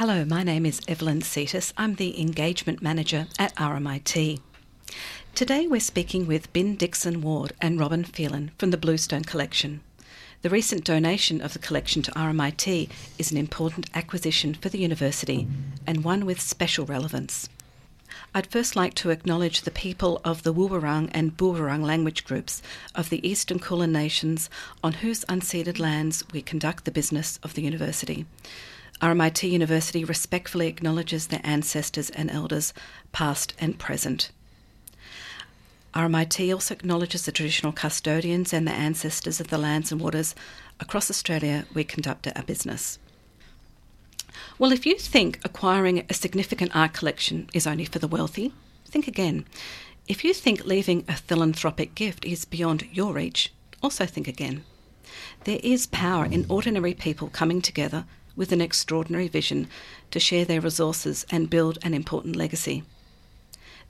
Hello, my name is Evelyn Cetus. I'm the Engagement Manager at RMIT. Today we're speaking with Ben Dixon Ward and Robin Phelan from the Bluestone Collection. The recent donation of the collection to RMIT is an important acquisition for the university and one with special relevance. I'd first like to acknowledge the people of the Woiwurrung and Boonwurrung language groups of the Eastern Kulin Nations on whose unceded lands we conduct the business of the university. RMIT University respectfully acknowledges their ancestors and elders, past and present. RMIT also acknowledges the traditional custodians and the ancestors of the lands and waters across Australia we conduct our business. Well, if you think acquiring a significant art collection is only for the wealthy, think again. If you think leaving a philanthropic gift is beyond your reach, also think again. There is power in ordinary people coming together with an extraordinary vision to share their resources and build an important legacy.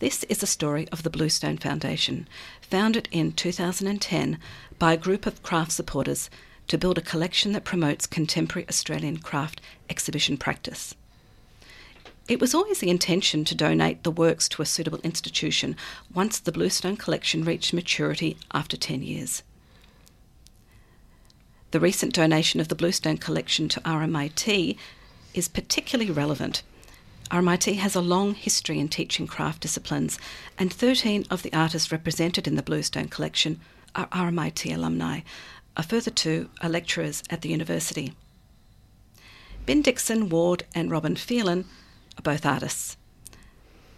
This is the story of the Bluestone Foundation, founded in 2010 by a group of craft supporters to build a collection that promotes contemporary Australian craft exhibition practice. It was always the intention to donate the works to a suitable institution once the Bluestone collection reached maturity after 10 years. The recent donation of the Bluestone collection to RMIT is particularly relevant. RMIT has a long history in teaching craft disciplines, and 13 of the artists represented in the Bluestone collection are RMIT alumni. A further two are lecturers at the university. Ben Dixon, Ward, and Robin Phelan are both artists.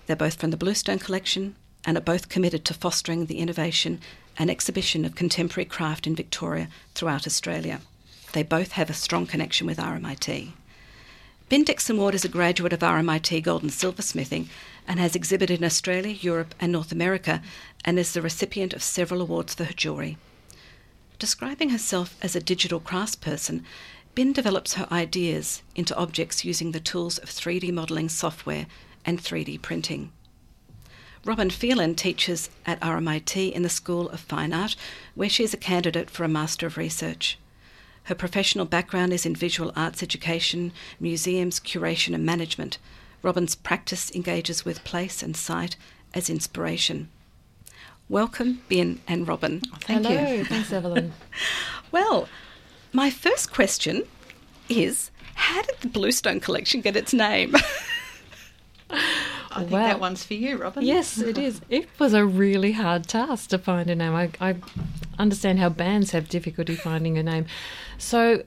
They're both from the Bluestone collection and are both committed to fostering the innovation and exhibition of contemporary craft in Victoria throughout Australia. They both have a strong connection with RMIT. Ben Dixon Ward is a graduate of RMIT Gold and Silversmithing and has exhibited in Australia, Europe, and North America and is the recipient of several awards for her jewellery. Describing herself as a digital craftsperson, Ben develops her ideas into objects using the tools of 3D modelling software and 3D printing. Robin Phelan teaches at RMIT in the School of Fine Art, where she is a candidate for a Master of Research. Her professional background is in visual arts education, museums, curation, and management. Robin's practice engages with place and site as inspiration. Welcome, Ben and Robin. Thank Hello. you. Thanks, Evelyn. well, my first question is how did the Bluestone Collection get its name? I think that one's for you, Robin. Yes, it is. It was a really hard task to find a name. I, I understand how bands have difficulty finding a name. So,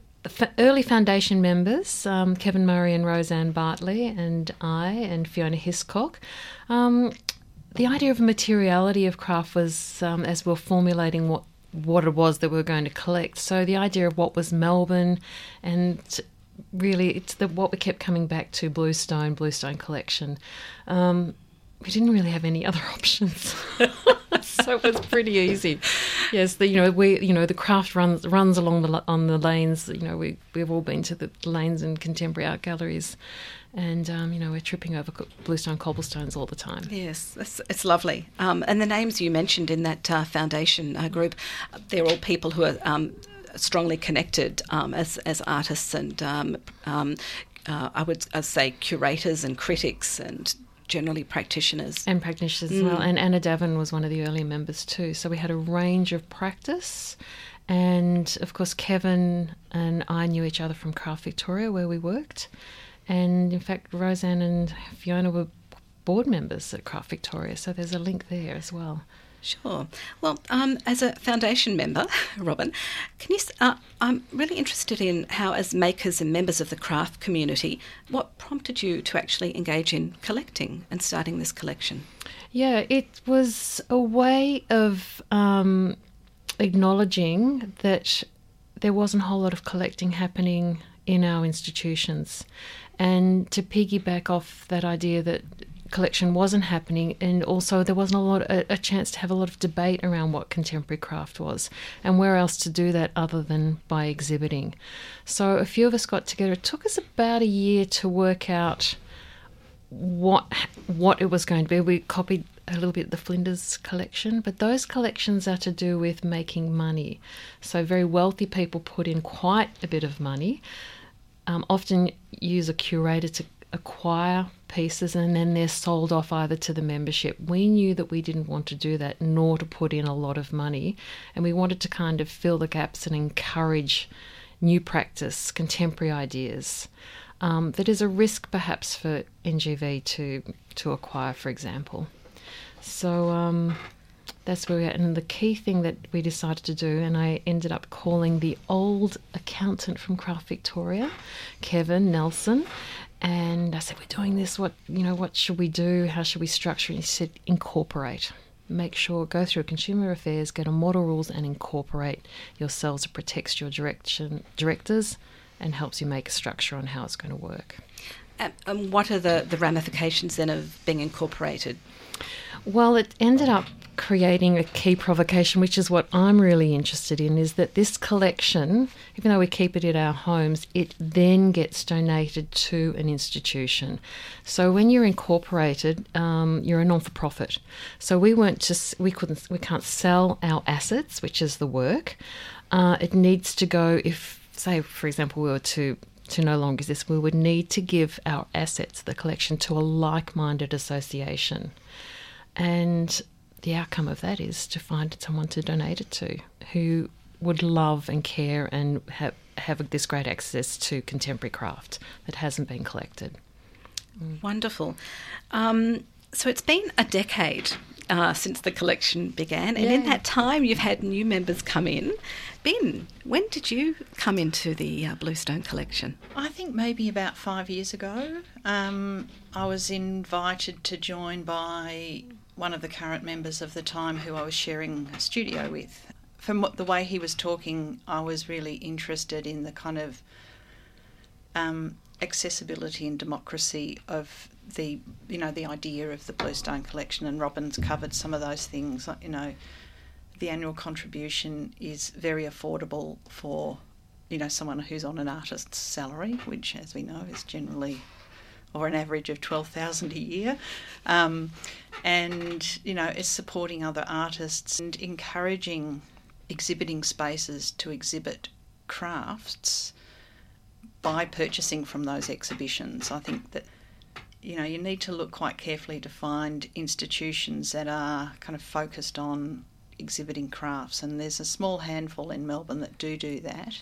early foundation members, um, Kevin Murray and Roseanne Bartley, and I and Fiona Hiscock. Um, the idea of materiality of craft was um, as we we're formulating what what it was that we were going to collect. So the idea of what was Melbourne and really it's the what we kept coming back to Bluestone, Bluestone collection. Um, we didn't really have any other options, so it was pretty easy. Yes, the, you know we you know the craft runs runs along the on the lanes. You know we we've all been to the lanes and contemporary art galleries, and um, you know we're tripping over bluestone cobblestones all the time. Yes, it's, it's lovely. Um, and the names you mentioned in that uh, foundation uh, group, they're all people who are um, strongly connected um, as as artists and um, um, uh, I would I'd say curators and critics and generally practitioners and practitioners mm. as well. And Anna Davern was one of the early members too. So we had a range of practice. And of course, Kevin and I knew each other from Craft Victoria, where we worked. And in fact, Roseanne and Fiona were board members at Craft Victoria, so there's a link there as well. Sure. Well, um, as a foundation member, Robin, can you? Uh, I'm really interested in how, as makers and members of the craft community, what prompted you to actually engage in collecting and starting this collection? Yeah, it was a way of um, acknowledging that there wasn't a whole lot of collecting happening in our institutions, and to piggyback off that idea that collection wasn't happening, and also there wasn't a lot a, a, chance to have a lot of debate around what contemporary craft was and where else to do that other than by exhibiting. So a few of us got together. It took us about a year to work out what what it was going to be. We copied a little bit the Flinders collection, but those collections are to do with making money. So very wealthy people put in quite a bit of money um, often use a curator to acquire pieces and then they're sold off either to the membership. We knew that we didn't want to do that nor to put in a lot of money, and we wanted to kind of fill the gaps and encourage new practice, contemporary ideas. Um, that is a risk perhaps for NGV to to acquire, for example. So um, that's where we are. And the key thing that we decided to do, and I ended up calling the old accountant from Craft Victoria, Kevin Nelson, and I said, "We're doing this. What you know? What should we do? How should we structure?" And he said, "Incorporate." Make sure go through consumer affairs, get a model rules, and incorporate yourselves. It protects your direction directors and helps you make a structure on how it's going to work. and what are the, the ramifications then of being incorporated? Well, it ended up creating a key provocation, which is what I'm really interested in, is that this collection, even though we keep it in our homes, it then gets donated to an institution. So when you're incorporated, um, you're a non-for-profit. So we weren't just we couldn't we can't sell our assets, which is the work. Uh, it needs to go if, say, for example, we were to to no longer exist, we would need to give our assets, the collection, to a like minded association. And the outcome of that is to find someone to donate it to who would love and care and have, have this great access to contemporary craft that hasn't been collected. Wonderful. Um, so it's been a decade uh, since the collection began, and yeah. in that time you've had new members come in. Ben, when did you come into the uh, Bluestone collection? I think maybe about five years ago. Um, I was invited to join by one of the current members of the time who I was sharing a studio with. From the way he was talking, I was really interested in the kind of um, accessibility and democracy of the you know the idea of the Bluestone collection, and Robin's covered some of those things. You know, the annual contribution is very affordable for you know someone who's on an artist's salary, which, as we know, is generally or an average of 12,000 a year. Um, and, you know, it's supporting other artists and encouraging exhibiting spaces to exhibit crafts by purchasing from those exhibitions. I think that you know you need to look quite carefully to find institutions that are kind of focused on exhibiting crafts and there's a small handful in Melbourne that do do that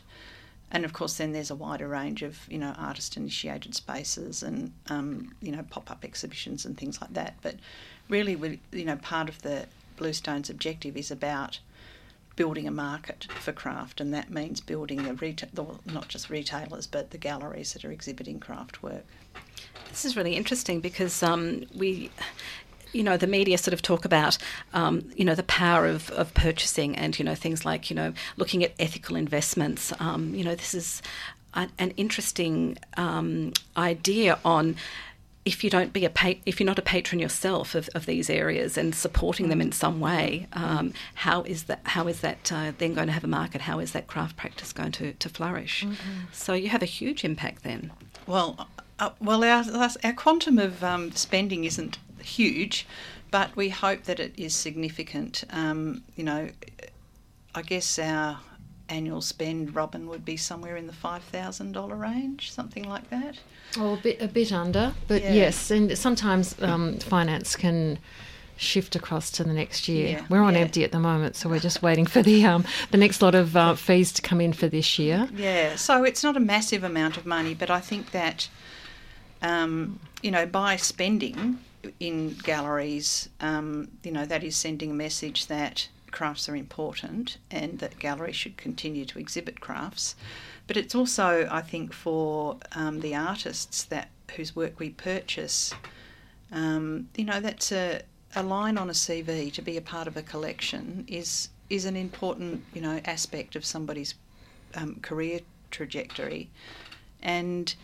and of course then there's a wider range of you know artist initiated spaces and um, you know pop-up exhibitions and things like that. But really we, you know part of the bluestone's objective is about building a market for craft and that means building the retail not just retailers but the galleries that are exhibiting craft work. This is really interesting because um, we you know, the media sort of talk about, um, you know, the power of, of purchasing and, you know, things like, you know, looking at ethical investments. Um, you know, this is an, an interesting um, idea on if you don't be a pa- if you're not a patron yourself of, of these areas and supporting them in some way, um, how is that how is that uh, then going to have a market? How is that craft practice going to, to flourish? Mm-hmm. So you have a huge impact then. Well, uh, well, our, our quantum of um, spending isn't huge, but we hope that it is significant. Um, you know, I guess our annual spend, Robin, would be somewhere in the five thousand dollar range, something like that. Oh, a bit a bit under, but yeah. yes, and sometimes um, finance can shift across to the next year. Yeah, we're on yeah. empty at the moment, so we're just waiting for the um, the next lot of uh, fees to come in for this year. Yeah, so it's not a massive amount of money, but I think that um, you know by spending in galleries, um, you know, that is sending a message that crafts are important and that galleries should continue to exhibit crafts. But it's also, I think, for um, the artists that whose work we purchase. Um, you know, that's a, a line on a CV to be a part of a collection is is an important you know aspect of somebody's um, career trajectory, and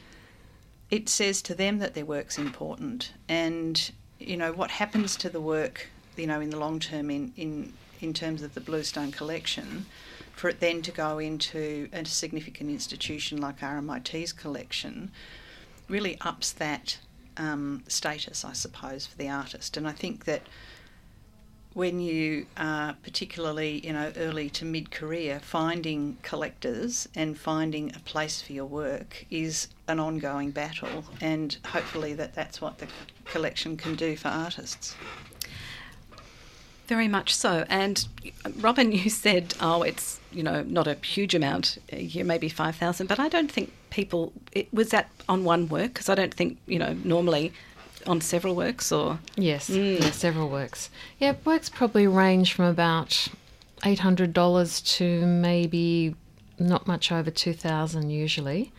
it says to them that their work's important and you know what happens to the work you know in the long term in in in terms of the bluestone collection for it then to go into a significant institution like RMIT's collection really ups that um, status, I suppose, for the artist. And I think that when you are particularly, you know, early to mid career, finding collectors and finding a place for your work is an ongoing battle, and hopefully that that's what the collection can do for artists. Very much so. And Robin, you said, oh, it's you know not a huge amount a year, maybe five thousand. But I don't think people. It was that on one work because I don't think you know normally on several works or yes, mm. yeah, several works. Yeah, works probably range from about eight hundred dollars to maybe not much over two thousand usually.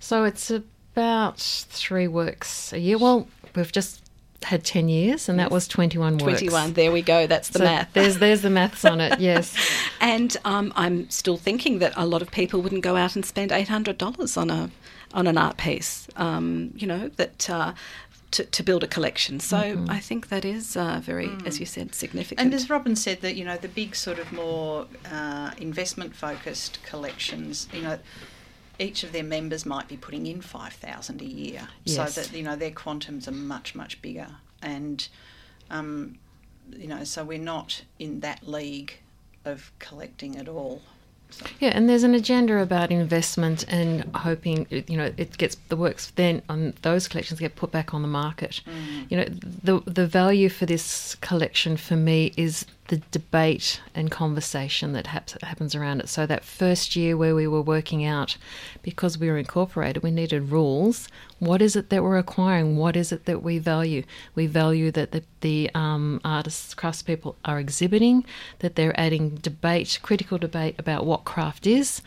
So it's about three works a year. Well, we've just had 10 years and that was 21 works. 21 there we go that's the so math there's there's the maths on it yes and um, i'm still thinking that a lot of people wouldn't go out and spend $800 on a on an art piece um, you know that uh, to, to build a collection. So mm-hmm. I think that is uh, very, mm. as you said, significant. And as Robin said, that you know the big sort of more uh, investment focused collections, you know, each of their members might be putting in 5,000 a year yes. so that you know their quantums are much much bigger and um, you know so we're not in that league of collecting at all so. Yeah, and there's an agenda about investment and hoping you know it gets the works then on those collections get put back on the market. Mm. You know the the value for this collection for me is the debate and conversation that happens around it. So that first year where we were working out, because we were incorporated, we needed rules. What is it that we're acquiring? What is it that we value? We value that the, the um, artists, craftspeople are exhibiting, that they're adding debate, critical debate about what craft is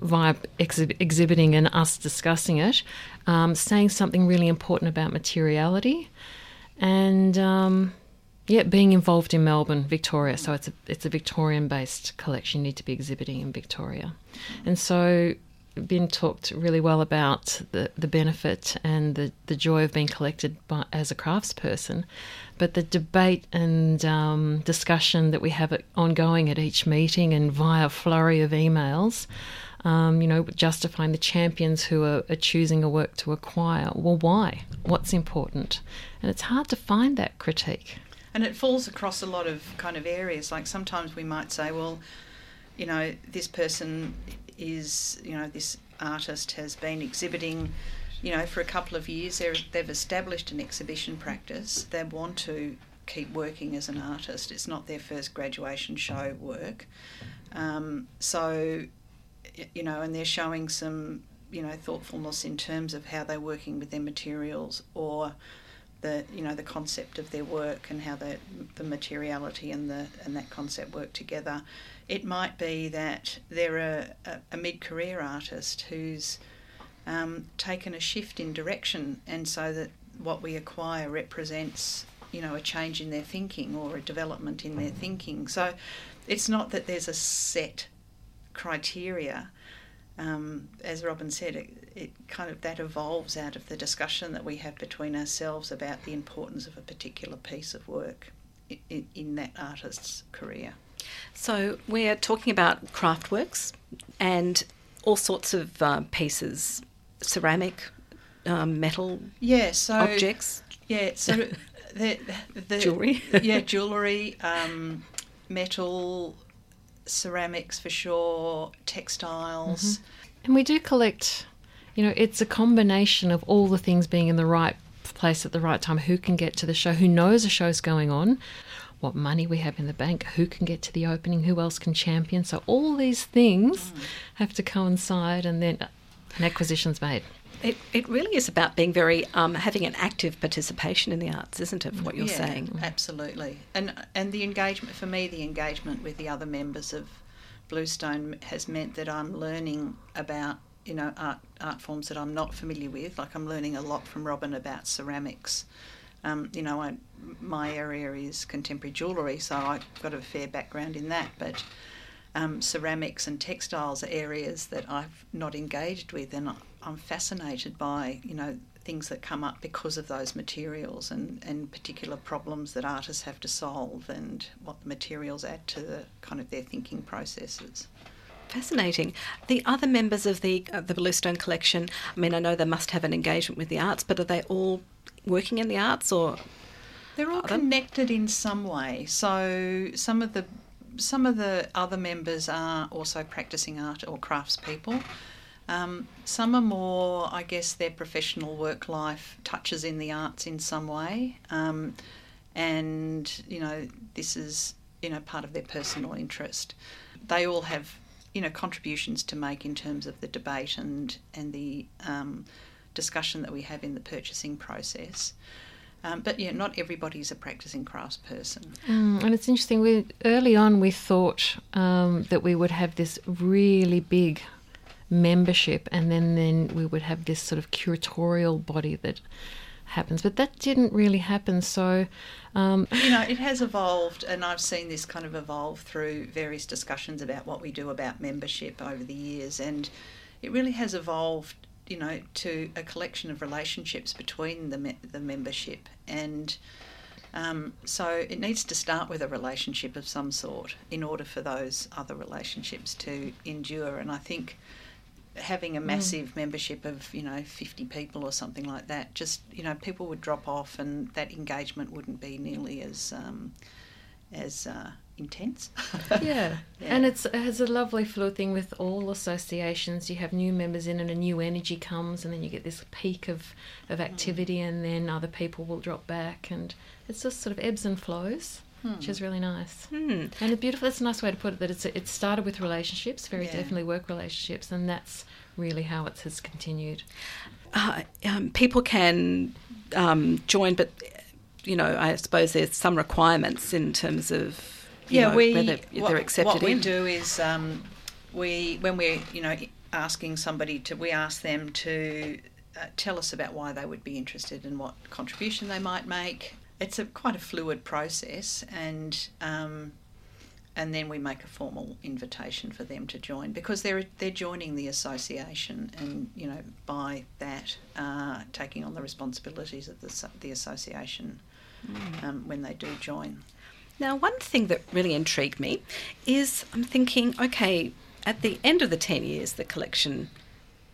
via exhi- exhibiting and us discussing it, um, saying something really important about materiality, and um, yeah, being involved in Melbourne, Victoria. So it's a it's a Victorian based collection. You need to be exhibiting in Victoria, and so Ben talked really well about the, the benefit and the, the joy of being collected by, as a craftsperson, but the debate and um, discussion that we have ongoing at each meeting and via flurry of emails, um, you know, justifying the champions who are, are choosing a work to acquire. Well, why? What's important? And it's hard to find that critique. And it falls across a lot of kind of areas. Like sometimes we might say, well, you know, this person is, you know, this artist has been exhibiting, you know, for a couple of years. they they've established an exhibition practice. They want to keep working as an artist. It's not their first graduation show work. Um, so, you know, and they're showing some, you know, thoughtfulness in terms of how they're working with their materials or the you know the concept of their work and how the the materiality and the and that concept work together. It might be that they're a, a, a mid career artist who's um, taken a shift in direction, and so that what we acquire represents you know a change in their thinking or a development in their thinking. So it's not that there's a set criteria um, as Robin said, it, it, kind of that evolves out of the discussion that we have between ourselves about the importance of a particular piece of work in, in that artist's career. So we're talking about craft works and all sorts of uh, pieces, ceramic, um, metal, yeah, so objects, yeah, so the, the jewelry, yeah, jewelry, um, metal, ceramics for sure, textiles. Mm-hmm. And we do collect, you know, it's a combination of all the things being in the right place at the right time. Who can get to the show? Who knows a show's going on? What money we have in the bank? Who can get to the opening? Who else can champion? So all these things mm. have to coincide, and then an acquisition's made. It, it really is about being very um, having an active participation in the arts, isn't it? What you're yeah, saying, absolutely, and and the engagement for me, the engagement with the other members of Bluestone has meant that I'm learning about you know art art forms that I'm not familiar with. Like I'm learning a lot from Robin about ceramics. Um, you know, I, my area is contemporary jewellery, so I've got a fair background in that, but um, ceramics and textiles are areas that I've not engaged with, and I'm fascinated by you know things that come up because of those materials and, and particular problems that artists have to solve and what the materials add to the kind of their thinking processes. Fascinating. The other members of the uh, the Bluestone collection, I mean, I know they must have an engagement with the arts, but are they all working in the arts or? They're all connected in some way. So some of the some of the other members are also practicing art or craftspeople. Um, some are more, I guess, their professional work life touches in the arts in some way, um, and you know this is you know part of their personal interest. They all have you know contributions to make in terms of the debate and and the um, discussion that we have in the purchasing process. Um, but yeah, not everybody's a practicing craftsperson. Mm, and it's interesting. We early on we thought um, that we would have this really big membership, and then then we would have this sort of curatorial body that happens. But that didn't really happen. So um, You know, it has evolved, and I've seen this kind of evolve through various discussions about what we do about membership over the years, and it really has evolved. You know, to a collection of relationships between the me- the membership, and um, so it needs to start with a relationship of some sort in order for those other relationships to endure. And I think having a massive membership of you know 50 people or something like that just you know people would drop off and that engagement wouldn't be nearly as um, as uh, intense yeah. and it's it has a lovely fluid thing with all associations. You have new members in, and a new energy comes, and then you get this peak of of activity, and then other people will drop back, and it's just sort of ebbs and flows. Which is really nice, Hmm. and a beautiful. That's a nice way to put it. That it's it started with relationships, very Yeah. definitely work relationships, and that's really how it has continued. uh, um, people can um, join, but you know, I suppose there's some requirements in terms of you yeah know, we whether what, they're accepted what we in. do is um, we when we're you know asking somebody to we ask them to uh, tell us about why they would be interested and what contribution they might make it's a quite a fluid process and um, and then we make a formal invitation for them to join because they're they're joining the association and you know by that uh, taking on the responsibilities of the the association um, when they do join. Now, one thing that really intrigued me is I'm thinking, okay, at the end of the 10 years, the collection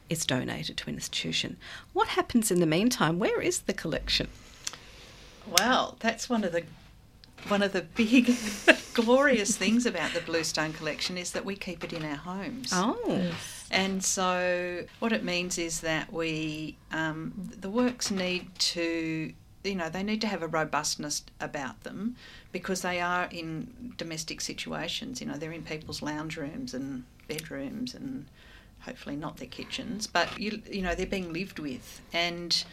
is donated to an institution. What happens in the meantime? Where is the collection? Well, that's one of the one of the big glorious things about the Bluestone collection is that we keep it in our homes. Oh, And so, what it means is that we, um, the works need to, you know, they need to have a robustness about them because they are in domestic situations. You know, they're in people's lounge rooms and bedrooms and hopefully not their kitchens, but you, you know, they're being lived with. And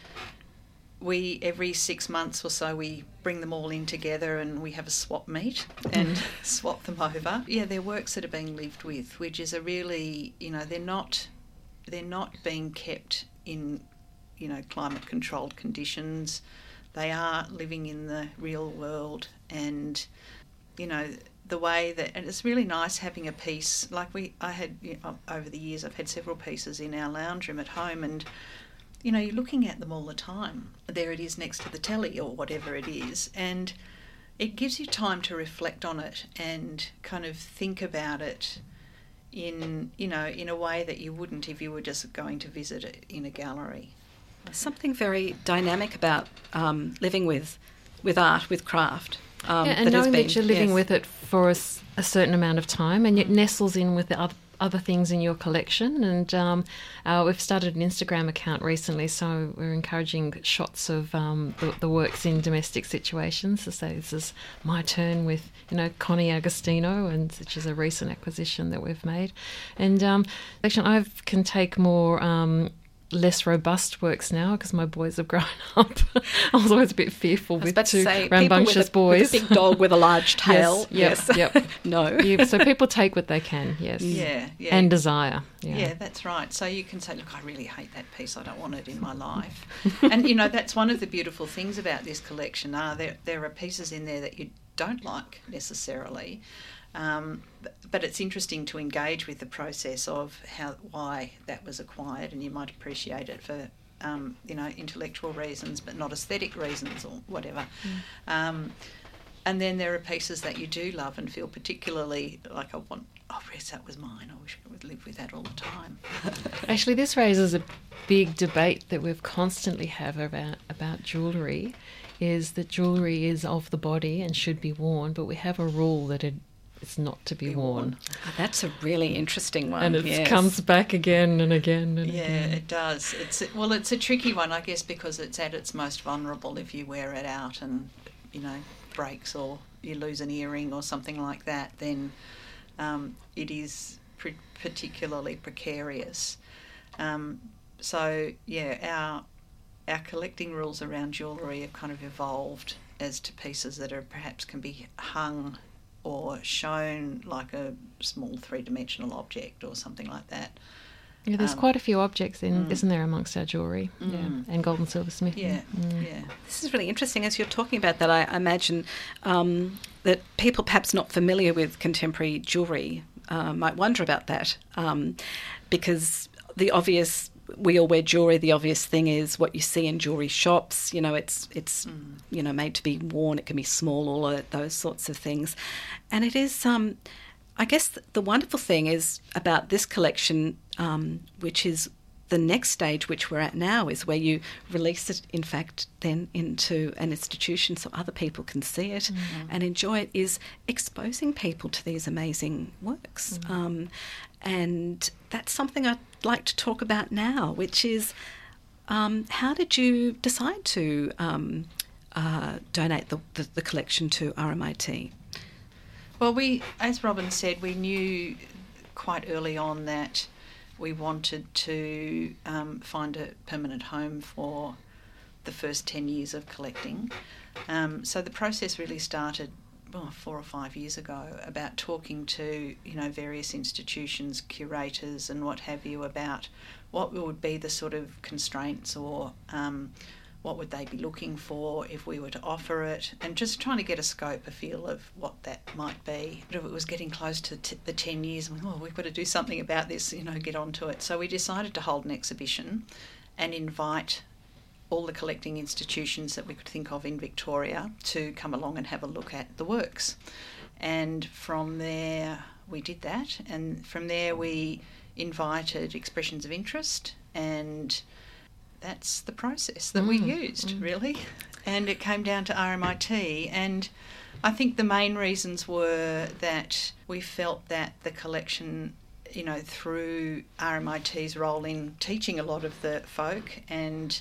we every six months or so we bring them all in together and we have a swap meet and swap them over. Yeah, they're works that are being lived with, which is a really you know they're not they're not being kept in you know climate controlled conditions. They are living in the real world and you know the way that and it's really nice having a piece like we I had you know, over the years I've had several pieces in our lounge room at home and you know, you're looking at them all the time. There it is next to the telly or whatever it is. And it gives you time to reflect on it and kind of think about it in, you know, in a way that you wouldn't if you were just going to visit it in a gallery. Something very dynamic about um, living with, with art, with craft. Um, yeah, and that knowing been- that you're living yes. with it for a certain amount of time, and it nestles in with the other, other things in your collection. And um, uh, we've started an Instagram account recently, so we're encouraging shots of um, the, the works in domestic situations. To say this is my turn with you know Connie Agostino, and which is a recent acquisition that we've made. And um, actually, I can take more. Less robust works now because my boys have grown up. I was always a bit fearful with two say, rambunctious with a, boys. with a big dog with a large tail. Yes, yes. yep, yep. no. Yeah, so people take what they can, yes. Yeah, yeah. And desire. Yeah. Yeah, that's right. So you can say, look, I really hate that piece. I don't want it in my life. and you know, that's one of the beautiful things about this collection. Are there there are pieces in there that you don't like necessarily, um, but, it's interesting to engage with the process of how why that was acquired, and you might appreciate it for. Um, you know, intellectual reasons, but not aesthetic reasons or whatever. Um, and then there are pieces that you do love and feel particularly like I want. Oh, yes, that was mine. I wish I would live with that all the time. Actually, this raises a big debate that we've constantly have about about jewellery. is that jewellery is of the body and should be worn, but we have a rule that it, it's not to be, Be worn. worn. Oh, that's a really interesting one. And it yes. comes back again and again and Yeah, again. it does. It's well, it's a tricky one, I guess, because it's at its most vulnerable if you wear it out and you know breaks or you lose an earring or something like that. Then um, it is pre- particularly precarious. Um, so yeah, our our collecting rules around jewellery have kind of evolved as to pieces that are perhaps can be hung or shown like a small three dimensional object or something like that. Yeah, there's Um, quite a few objects in, mm. isn't there, amongst our jewellery? Mm. Yeah, and gold and silver smithing. Yeah, Mm. yeah. This is really interesting. As you're talking about that, I I imagine um, that people perhaps not familiar with contemporary jewellery uh, might wonder about that um, because the obvious. We all wear jewellery. The obvious thing is what you see in jewellery shops. You know, it's it's you know made to be worn. It can be small, all of those sorts of things, and it is. Um, I guess the wonderful thing is about this collection, um, which is the next stage, which we're at now, is where you release it, in fact, then into an institution so other people can see it and enjoy it, is exposing people to these amazing works. Um, and that's something I'd like to talk about now, which is um, how did you decide to um, uh, donate the, the, the collection to RMIT? Well, we, as Robin said, we knew quite early on that we wanted to um, find a permanent home for the first 10 years of collecting. Um, so the process really started well, four or five years ago about talking to you know various institutions, curators, and what have you about what would be the sort of constraints or um, what would they be looking for if we were to offer it, and just trying to get a scope, a feel of what that might be. If it was getting close to t- the 10 years, and oh, we've got to do something about this, you know, get onto it. So we decided to hold an exhibition and invite all the collecting institutions that we could think of in Victoria to come along and have a look at the works. And from there, we did that, and from there, we invited expressions of interest and that's the process that we Mm, used really. And it came down to RMIT and I think the main reasons were that we felt that the collection you know through RMIT's role in teaching a lot of the folk and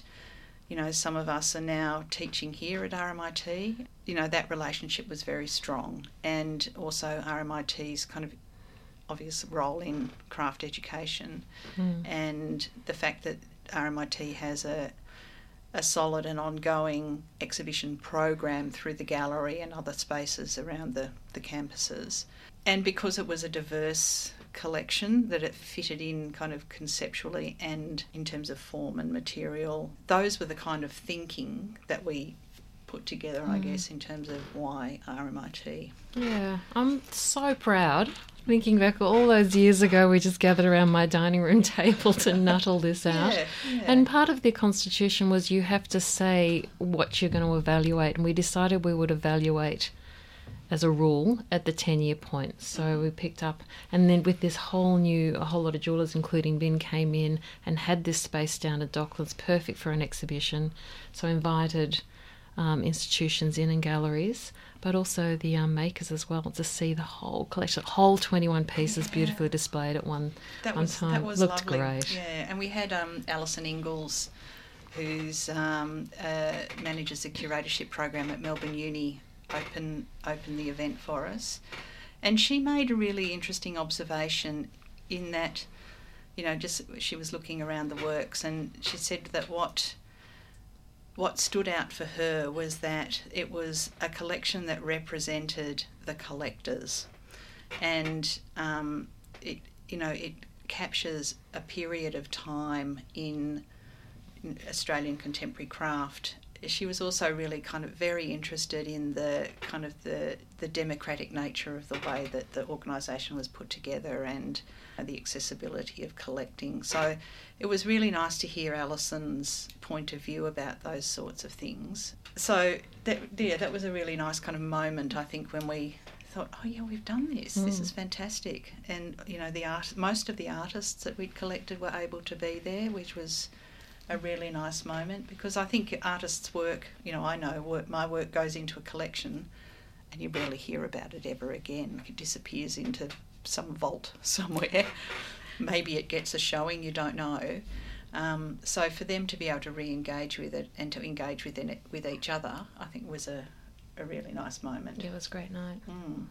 you know some of us are now teaching here at RMIT you know that relationship was very strong and also RMIT's kind of obvious role in craft education Mm. and the fact that RMIT has a a solid and ongoing exhibition program through the gallery and other spaces around the, the campuses. And because it was a diverse collection, that it fitted in kind of conceptually and in terms of form and material, those were the kind of thinking that we put together, I Mm. guess, in terms of why RMIT. Yeah, I'm so proud. Thinking back all those years ago, we just gathered around my dining room table to nut all this out. Yeah, yeah. And part of the constitution was you have to say what you're going to evaluate, and we decided we would evaluate as a rule at the 10 year point. So we picked up, and then with this whole new, a whole lot of jewellers, including Ben, came in and had this space down at Docklands, perfect for an exhibition. So invited um, institutions in and galleries, but also the um, makers as well to see the whole collection, whole 21 pieces Yeah. beautifully displayed at one, that one was time. that was Looked lovely. great. Yeah, and we had um, Alison Inglis, who's um, uh, manages the curatorship program at Melbourne Uni, open open the event for us, and she made a really interesting observation in that, you know, just she was looking around the works and she said that what what stood out for her was that it was a collection that represented the collectors, and um, it you know it captures a period of time in, in Australian contemporary craft. She was also really kind of very interested in the kind of the the democratic nature of the way that the organisation was put together and the accessibility of collecting. So it was really nice to hear Alison's point of view about those sorts of things. So that yeah, that was a really nice kind of moment I think when we thought, oh yeah, we've done this. This Mm. is fantastic. And you know, the art, most of the artists that we'd collected were able to be there, which was a really nice moment because I think artists' work, you know, I know work, my work goes into a collection and you rarely hear about it ever again. It disappears into some vault somewhere. Maybe it gets a showing, you don't know. Um, so for them to be able to re-engage with it and to engage with it, with each other, I think was a, a really nice moment. It was a great night. Mm.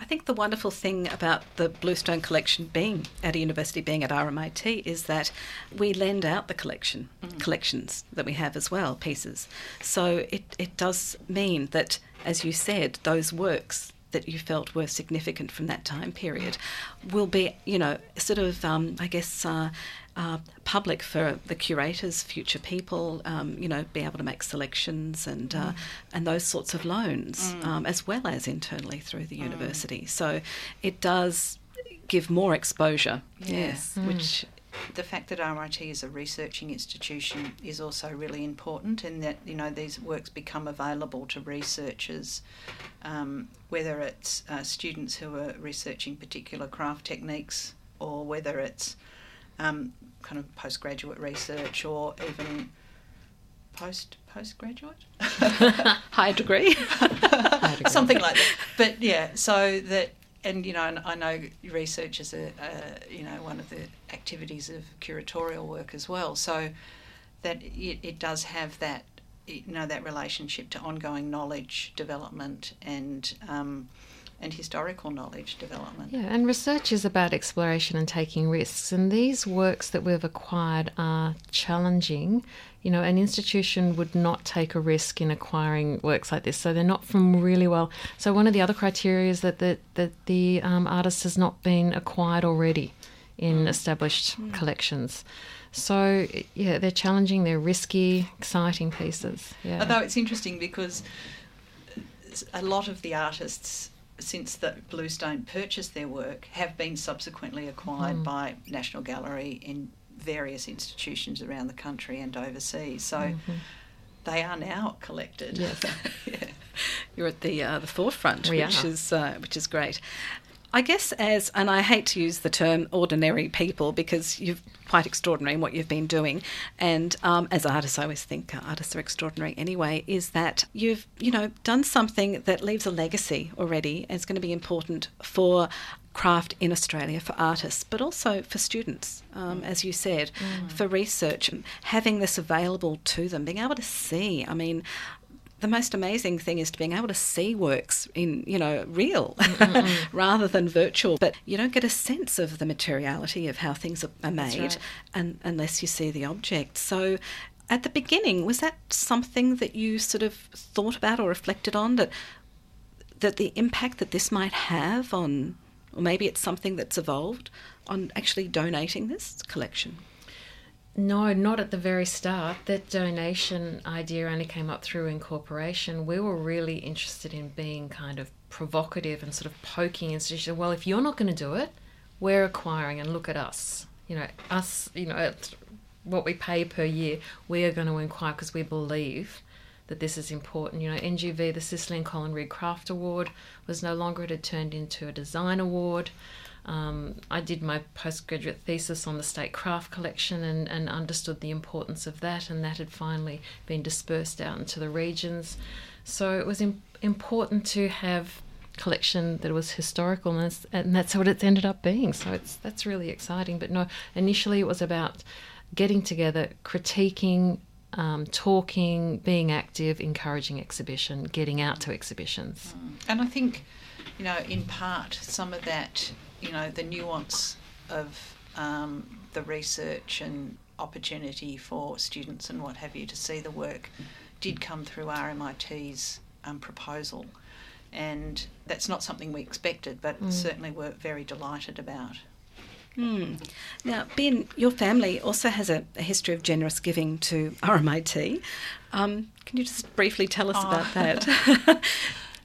I think the wonderful thing about the Bluestone collection being at a university, being at RMIT, is that we lend out the collection, Mm. collections that we have as well, pieces. So it, it does mean that, as you said, those works that you felt were significant from that time period will be, you know, sort of, um, I guess, uh, uh, public for the curators, future people, um, you know, be able to make selections and uh, and those sorts of loans, um, as well as internally through the university. So it does give more exposure. Yeah. Yes, which the fact that RMIT is a researching institution is also really important in that you know these works become available to researchers, um, whether it's uh, students who are researching particular craft techniques or whether it's um, kind of postgraduate research or even post postgraduate high degree. something like that. But yeah, so that and you know, and I know research is a, a you know one of the activities of curatorial work as well. So that it, it does have that you know that relationship to ongoing knowledge development and um, and historical knowledge development. Yeah, and research is about exploration and taking risks. And these works that we've acquired are challenging. You know, an institution would not take a risk in acquiring works like this. So they're not from really well. So one of the other criteria is that the, that the um, artist has not been acquired already in established collections. So yeah, they're challenging. They're risky, exciting pieces. Yeah. Although it's interesting because a lot of the artists since the Bluestone purchased their work have been subsequently acquired Mm. by National Gallery in various institutions around the country and overseas. So they are now collected. Yes. yeah. You're at the uh, the forefront, We which are. is uh, which is great. I guess as and I hate to use the term ordinary people because you're quite extraordinary in what you've been doing, and um, as artists, I always think artists are extraordinary anyway. Is that you've you know done something that leaves a legacy already, and it's going to be important for craft in Australia for artists, but also for students, um, as you said, for research, having this available to them, being able to see. I mean, the most amazing thing is to being able to see works in, you know, real rather than virtual. But you don't get a sense of the materiality of how things are, made right. un unless you see the object. So at the beginning, was that something that you sort of thought about or reflected on that that the impact that this might have on or maybe it's something that's evolved on actually donating this collection? No, not at the very start. That donation idea only came up through incorporation. We were really interested in being kind of provocative and sort of poking institutions. Well, if you're not going to do it, we're acquiring, and look at us. You know, us. You know, at what we pay per year, we are going to inquire because we believe that this is important. You know, NGV, the Cicely and Colin Rigg Craft Award, was no longer it had turned into a design award. Um, I did my postgraduate thesis on the state craft collection and, and understood the importance of that, and that had finally been dispersed out into the regions. So it was im- important to have collection that was historical, and that's, and that's what it's ended up being. So it's that's really exciting. But no, initially it was about getting together, critiquing, um, talking, being active, encouraging exhibition, getting out to exhibitions. And I think, you know, in part, some of that, you know, the nuance of um, the research and opportunity for students and what have you to see the work did come through RMIT's um, proposal. And that's not something we expected, but certainly we're very delighted about. Hmm. Now, Ben, your family also has a, a history of generous giving to RMIT. Um, can you just briefly tell us Oh. about that?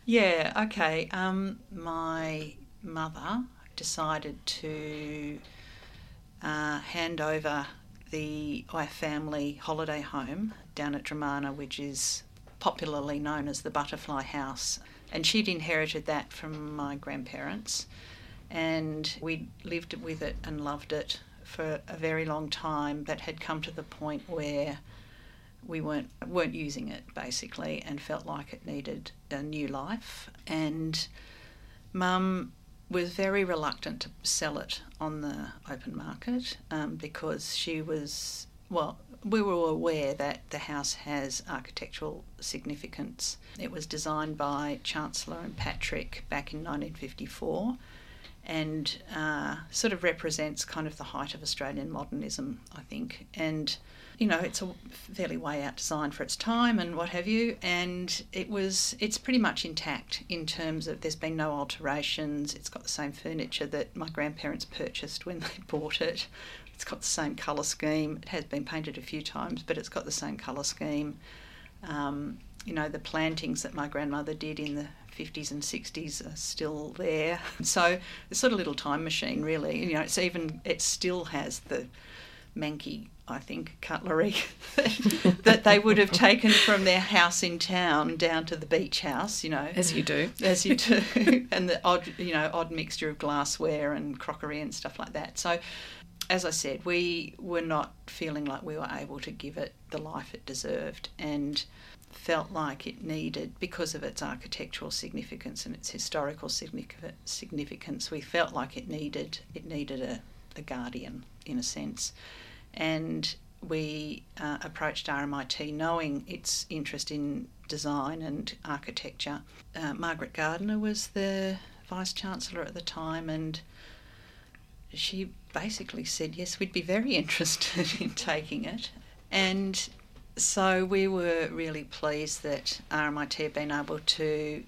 Yeah, okay. Um, my mother decided to uh, hand over the our family holiday home down at Dromana, which is popularly known as the Butterfly House. And she'd inherited that from my grandparents. And we lived with it and loved it for a very long time, but had come to the point where we weren't weren't using it basically, and felt like it needed a new life. And Mum was very reluctant to sell it on the open market um, because she was well we were aware that the house has architectural significance. It was designed by Chancellor and Patrick back in 1954 and uh, sort of represents kind of the height of Australian modernism, I think. And, you know, it's a fairly way out design for its time and what have you. And it was, it's pretty much intact in terms of there's been no alterations. It's got the same furniture that my grandparents purchased when they bought it. It's got the same colour scheme. It has been painted a few times, but it's got the same colour scheme. Um, you know, the plantings that my grandmother did in the 50s and 60s are still there. So it's sort of a little time machine, really. You know, it's even, it still has the manky, I think, cutlery that they would have taken from their house in town down to the beach house, you know. As you do. As you do. and the odd, you know, odd mixture of glassware and crockery and stuff like that. So as I said, we were not feeling like we were able to give it the life it deserved and felt like it needed, because of its architectural significance and its historical significance, we felt like it needed it needed a, a guardian in a sense. And we uh, approached RMIT knowing its interest in design and architecture. Uh, Margaret Gardiner was the Vice Chancellor at the time and she basically said, yes, we'd be very interested in taking it. And so we were really pleased that RMIT had been able to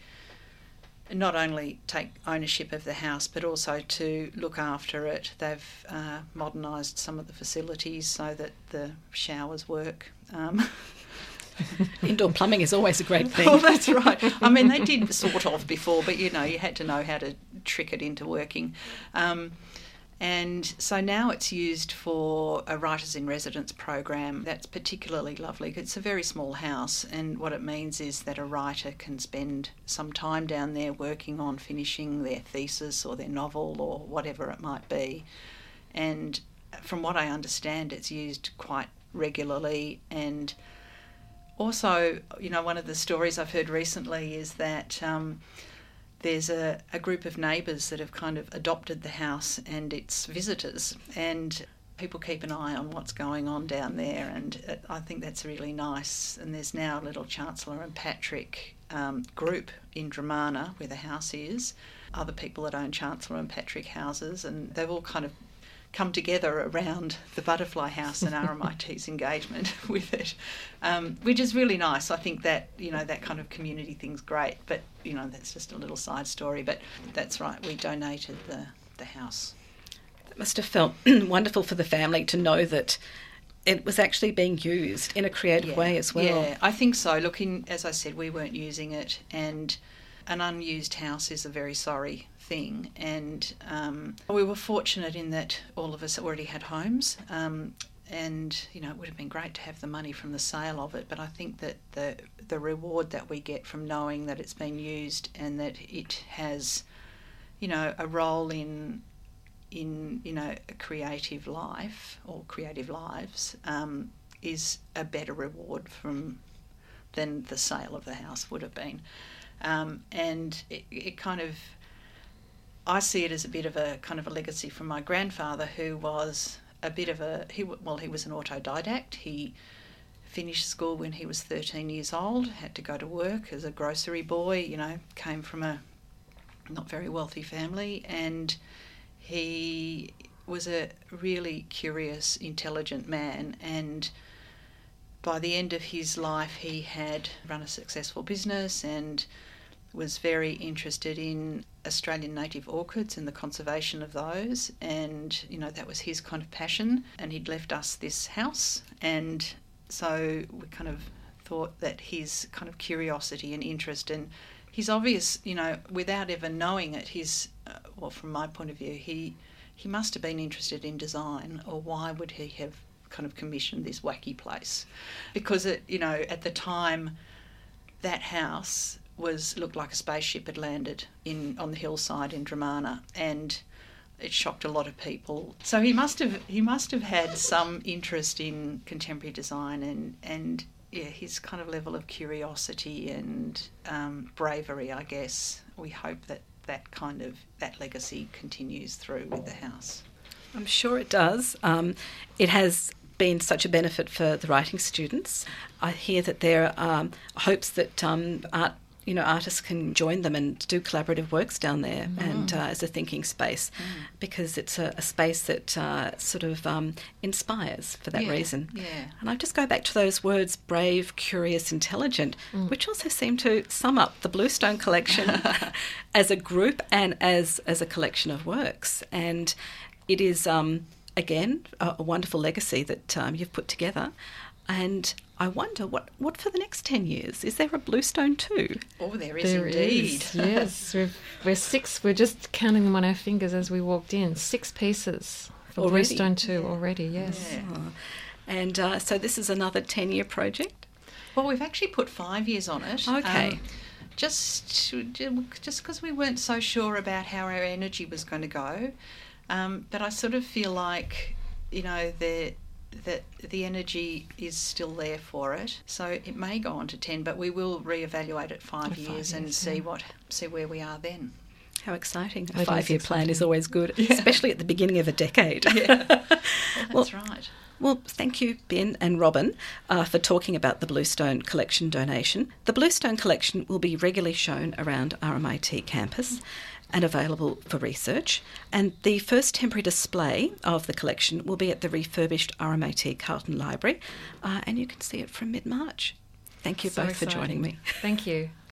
not only take ownership of the house but also to look after it. They've uh, modernised some of the facilities so that the showers work. Um, Indoor plumbing is always a great thing. oh, that's right. I mean, they did sort of before, but you know, you had to know how to trick it into working. Um, and so now it's used for a writers in residence program that's particularly lovely. It's a very small house, and what it means is that a writer can spend some time down there working on finishing their thesis or their novel or whatever it might be. And from what I understand, it's used quite regularly and also, you know, one of the stories I've heard recently is that um, there's a, a group of neighbours that have kind of adopted the house and its visitors, and people keep an eye on what's going on down there, and I think that's really nice. And there's now a little Chancellor and Patrick um, group in Dromana where the house is, other people that own Chancellor and Patrick houses, and they've all kind of come together around the Butterfly House and RMIT's engagement with it, um, which is really nice. I think that you know that kind of community thing's great, but you know that's just a little side story. But that's right, we donated the the house. It must have felt wonderful for the family to know that it was actually being used in a creative yeah, way as well. Yeah, I think so. Looking, as I said, we weren't using it, and an unused house is a very sorry thing. And um, we were fortunate in that all of us already had homes. Um, and you know it would have been great to have the money from the sale of it but i think that the the reward that we get from knowing that it's been used and that it has you know a role in in you know a creative life or creative lives um, is a better reward from than the sale of the house would have been um, and it, it kind of I see it as a bit of a kind of a legacy from my grandfather, who was a bit of a he well he was an autodidact. He finished school when he was 13 years old, had to go to work as a grocery boy. You know, came from a not very wealthy family, and he was a really curious, intelligent man and by the end of his life, he had run a successful business and was very interested in Australian native orchids and the conservation of those. And, you know, that was his kind of passion. And he'd left us this house. And so we kind of thought that his kind of curiosity and interest and his obvious, you know, without ever knowing it, his, uh, well, from my point of view, he, he must have been interested in design, or why would he have kind of commissioned this wacky place? Because, it, you know, at the time, that house was looked like a spaceship had landed in on the hillside in Dromana, and it shocked a lot of people. So he must have he must have had some interest in contemporary design and and yeah, his kind of level of curiosity and um, bravery, I guess. We hope that that kind of that legacy continues through with the house. I'm sure it does. Um, it has been such a benefit for the writing students. I hear that there are um, hopes that um, art you know artists can join them and do collaborative works down there mm. and uh, as a thinking space mm. because it's a, a space that uh, sort of um, inspires for that yeah, reason yeah and I just go back to those words brave curious intelligent mm. which also seem to sum up the Bluestone collection as a group and as as a collection of works and it is um, again a, a, wonderful legacy that um, you've put together and I wonder what, what for the next 10 years? Is there a Bluestone too? Oh, there is there indeed. Is, yes, we we're six, we're just counting them on our fingers as we walked in. Six pieces for already? Bluestone 2 yeah. already, yes. Yeah. Oh. And uh, so this is another 10 year project? Well, we've actually put five years on it. Okay. Um, just just because we weren't so sure about how our energy was going to go. Um, but I sort of feel like, you know, the that the energy is still there for it. So it may go on to 10, but we will reevaluate it five, years, years, and yeah. see what see where we are then. How exciting. A five year plan is always good, yeah. especially at the beginning of a decade. Yeah. well, that's right. Well, thank you, Ben and Robin, uh, for talking about the Bluestone Collection donation. The Bluestone Collection will be regularly shown around RMIT campus and available for research. And the first temporary display of the collection will be at the refurbished RMIT Carlton Library, uh, and you can see it from mid March. Thank you so both exciting. for joining me. Thank you.